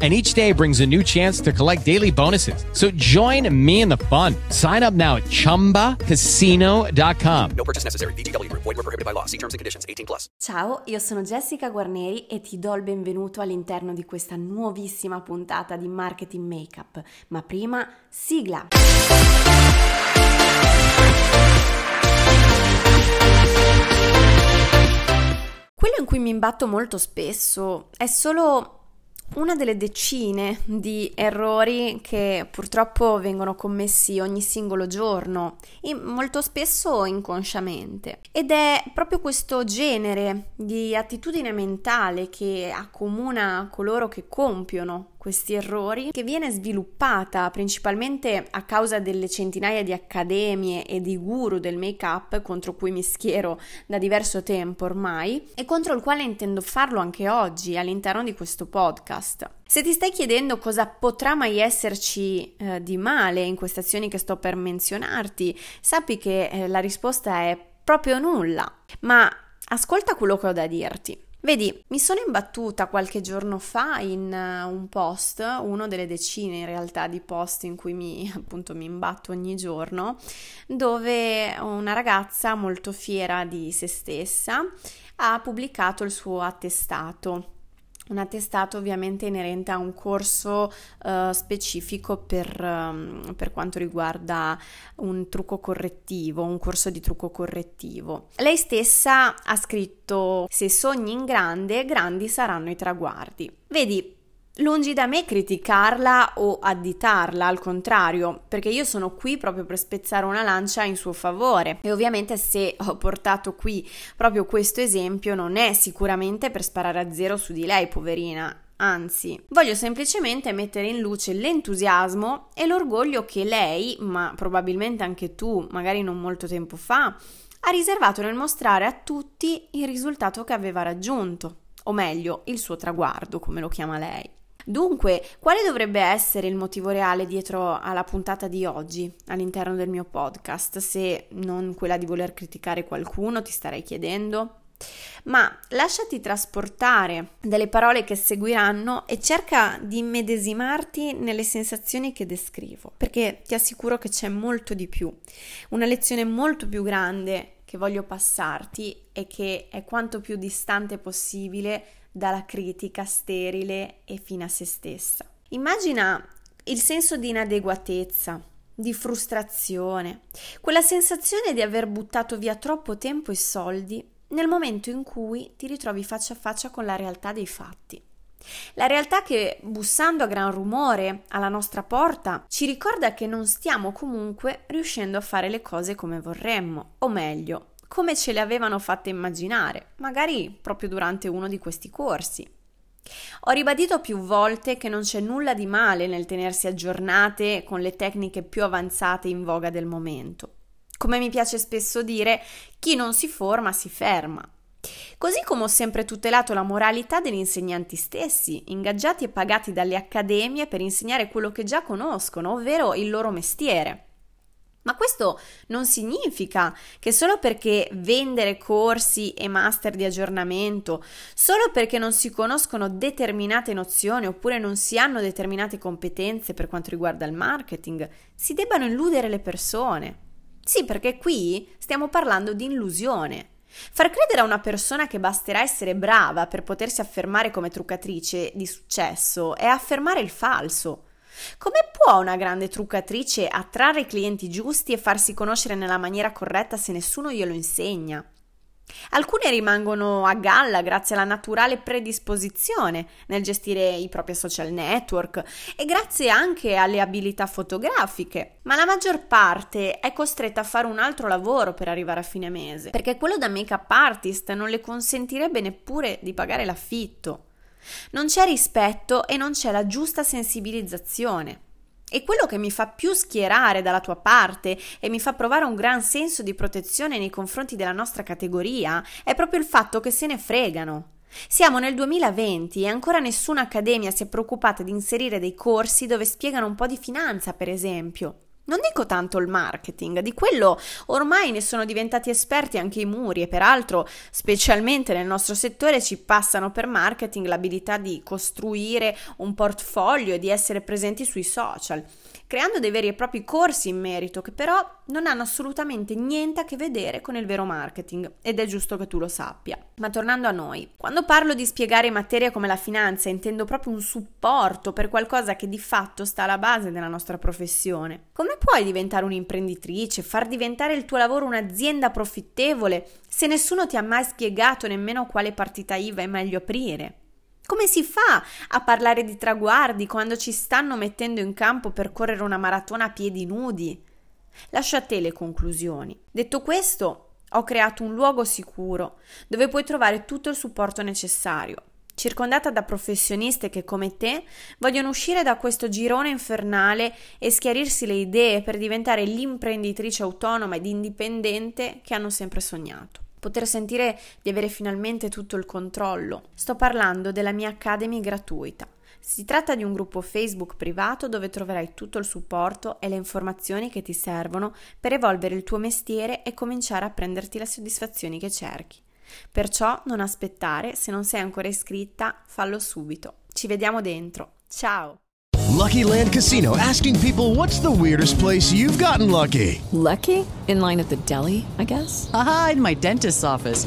and each day brings a new chance to collect daily bonuses. So join me in the fun. Sign up now at ChumbaCasino.com. No purchase necessary. BGW. Void were prohibited by law. See terms and conditions. 18 plus. Ciao, io sono Jessica Guarneri e ti do il benvenuto all'interno di questa nuovissima puntata di Marketing Makeup. Ma prima, sigla! Quello in cui mi imbatto molto spesso è solo una delle decine di errori che purtroppo vengono commessi ogni singolo giorno e molto spesso inconsciamente. Ed è proprio questo genere di attitudine mentale che accomuna coloro che compiono questi errori, che viene sviluppata principalmente a causa delle centinaia di accademie e di guru del make-up contro cui mi schiero da diverso tempo ormai e contro il quale intendo farlo anche oggi all'interno di questo podcast. Se ti stai chiedendo cosa potrà mai esserci eh, di male in queste azioni che sto per menzionarti, sappi che eh, la risposta è proprio nulla. Ma ascolta quello che ho da dirti. Vedi, mi sono imbattuta qualche giorno fa in uh, un post, uno delle decine in realtà di post in cui mi appunto mi imbatto ogni giorno, dove una ragazza molto fiera di se stessa ha pubblicato il suo attestato un attestato ovviamente inerente a un corso uh, specifico per, um, per, quanto riguarda un trucco correttivo, un corso di trucco correttivo. Lei stessa ha scritto se sogni in grande, grandi saranno i traguardi. Vedi, Lungi da me criticarla o additarla, al contrario, perché io sono qui proprio per spezzare una lancia in suo favore. E ovviamente se ho portato qui proprio questo esempio non è sicuramente per sparare a zero su di lei, poverina. Anzi, voglio semplicemente mettere in luce l'entusiasmo e l'orgoglio che lei, ma probabilmente anche tu, magari non molto tempo fa, ha riservato nel mostrare a tutti il risultato che aveva raggiunto, o meglio, il suo traguardo, come lo chiama lei. Dunque, quale dovrebbe essere il motivo reale dietro alla puntata di oggi all'interno del mio podcast? Se non quella di voler criticare qualcuno, ti starei chiedendo. Ma lasciati trasportare dalle parole che seguiranno e cerca di immedesimarti nelle sensazioni che descrivo, perché ti assicuro che c'è molto di più, una lezione molto più grande che voglio passarti e che è quanto più distante possibile dalla critica sterile e fine a se stessa. Immagina il senso di inadeguatezza, di frustrazione, quella sensazione di aver buttato via troppo tempo e soldi nel momento in cui ti ritrovi faccia a faccia con la realtà dei fatti. La realtà che, bussando a gran rumore alla nostra porta, ci ricorda che non stiamo comunque riuscendo a fare le cose come vorremmo, o meglio, come ce le avevano fatte immaginare, magari proprio durante uno di questi corsi. Ho ribadito più volte che non c'è nulla di male nel tenersi aggiornate con le tecniche più avanzate in voga del momento. Come mi piace spesso dire, chi non si forma si ferma. Così come ho sempre tutelato la moralità degli insegnanti stessi, ingaggiati e pagati dalle accademie per insegnare quello che già conoscono, ovvero il loro mestiere. Ma questo non significa che solo perché vendere corsi e master di aggiornamento, solo perché non si conoscono determinate nozioni oppure non si hanno determinate competenze per quanto riguarda il marketing, si debbano illudere le persone. Sì, perché qui stiamo parlando di illusione. Far credere a una persona che basterà essere brava per potersi affermare come truccatrice di successo è affermare il falso. Come può una grande truccatrice attrarre i clienti giusti e farsi conoscere nella maniera corretta se nessuno glielo insegna? Alcune rimangono a galla grazie alla naturale predisposizione nel gestire i propri social network e grazie anche alle abilità fotografiche, ma la maggior parte è costretta a fare un altro lavoro per arrivare a fine mese, perché quello da make-up artist non le consentirebbe neppure di pagare l'affitto. Non c'è rispetto e non c'è la giusta sensibilizzazione. E quello che mi fa più schierare dalla tua parte e mi fa provare un gran senso di protezione nei confronti della nostra categoria è proprio il fatto che se ne fregano. Siamo nel 2020 e ancora nessuna accademia si è preoccupata di inserire dei corsi dove spiegano un po' di finanza, per esempio. Non dico tanto il marketing, di quello ormai ne sono diventati esperti anche i muri e peraltro, specialmente nel nostro settore, ci passano per marketing l'abilità di costruire un portfolio e di essere presenti sui social creando dei veri e propri corsi in merito che però non hanno assolutamente niente a che vedere con il vero marketing ed è giusto che tu lo sappia. Ma tornando a noi, quando parlo di spiegare materie come la finanza intendo proprio un supporto per qualcosa che di fatto sta alla base della nostra professione. Come puoi diventare un'imprenditrice, far diventare il tuo lavoro un'azienda profittevole se nessuno ti ha mai spiegato nemmeno quale partita IVA è meglio aprire? Come si fa a parlare di traguardi quando ci stanno mettendo in campo per correre una maratona a piedi nudi? Lascio a te le conclusioni. Detto questo, ho creato un luogo sicuro dove puoi trovare tutto il supporto necessario, circondata da professioniste che come te vogliono uscire da questo girone infernale e schiarirsi le idee per diventare l'imprenditrice autonoma ed indipendente che hanno sempre sognato poter sentire di avere finalmente tutto il controllo. Sto parlando della mia Academy gratuita. Si tratta di un gruppo Facebook privato dove troverai tutto il supporto e le informazioni che ti servono per evolvere il tuo mestiere e cominciare a prenderti le soddisfazioni che cerchi. Perciò non aspettare, se non sei ancora iscritta, fallo subito. Ci vediamo dentro. Ciao! Lucky Land Casino asking people what's the weirdest place you've gotten lucky? Lucky? In line at the deli, I guess? Aha, in my dentist's office.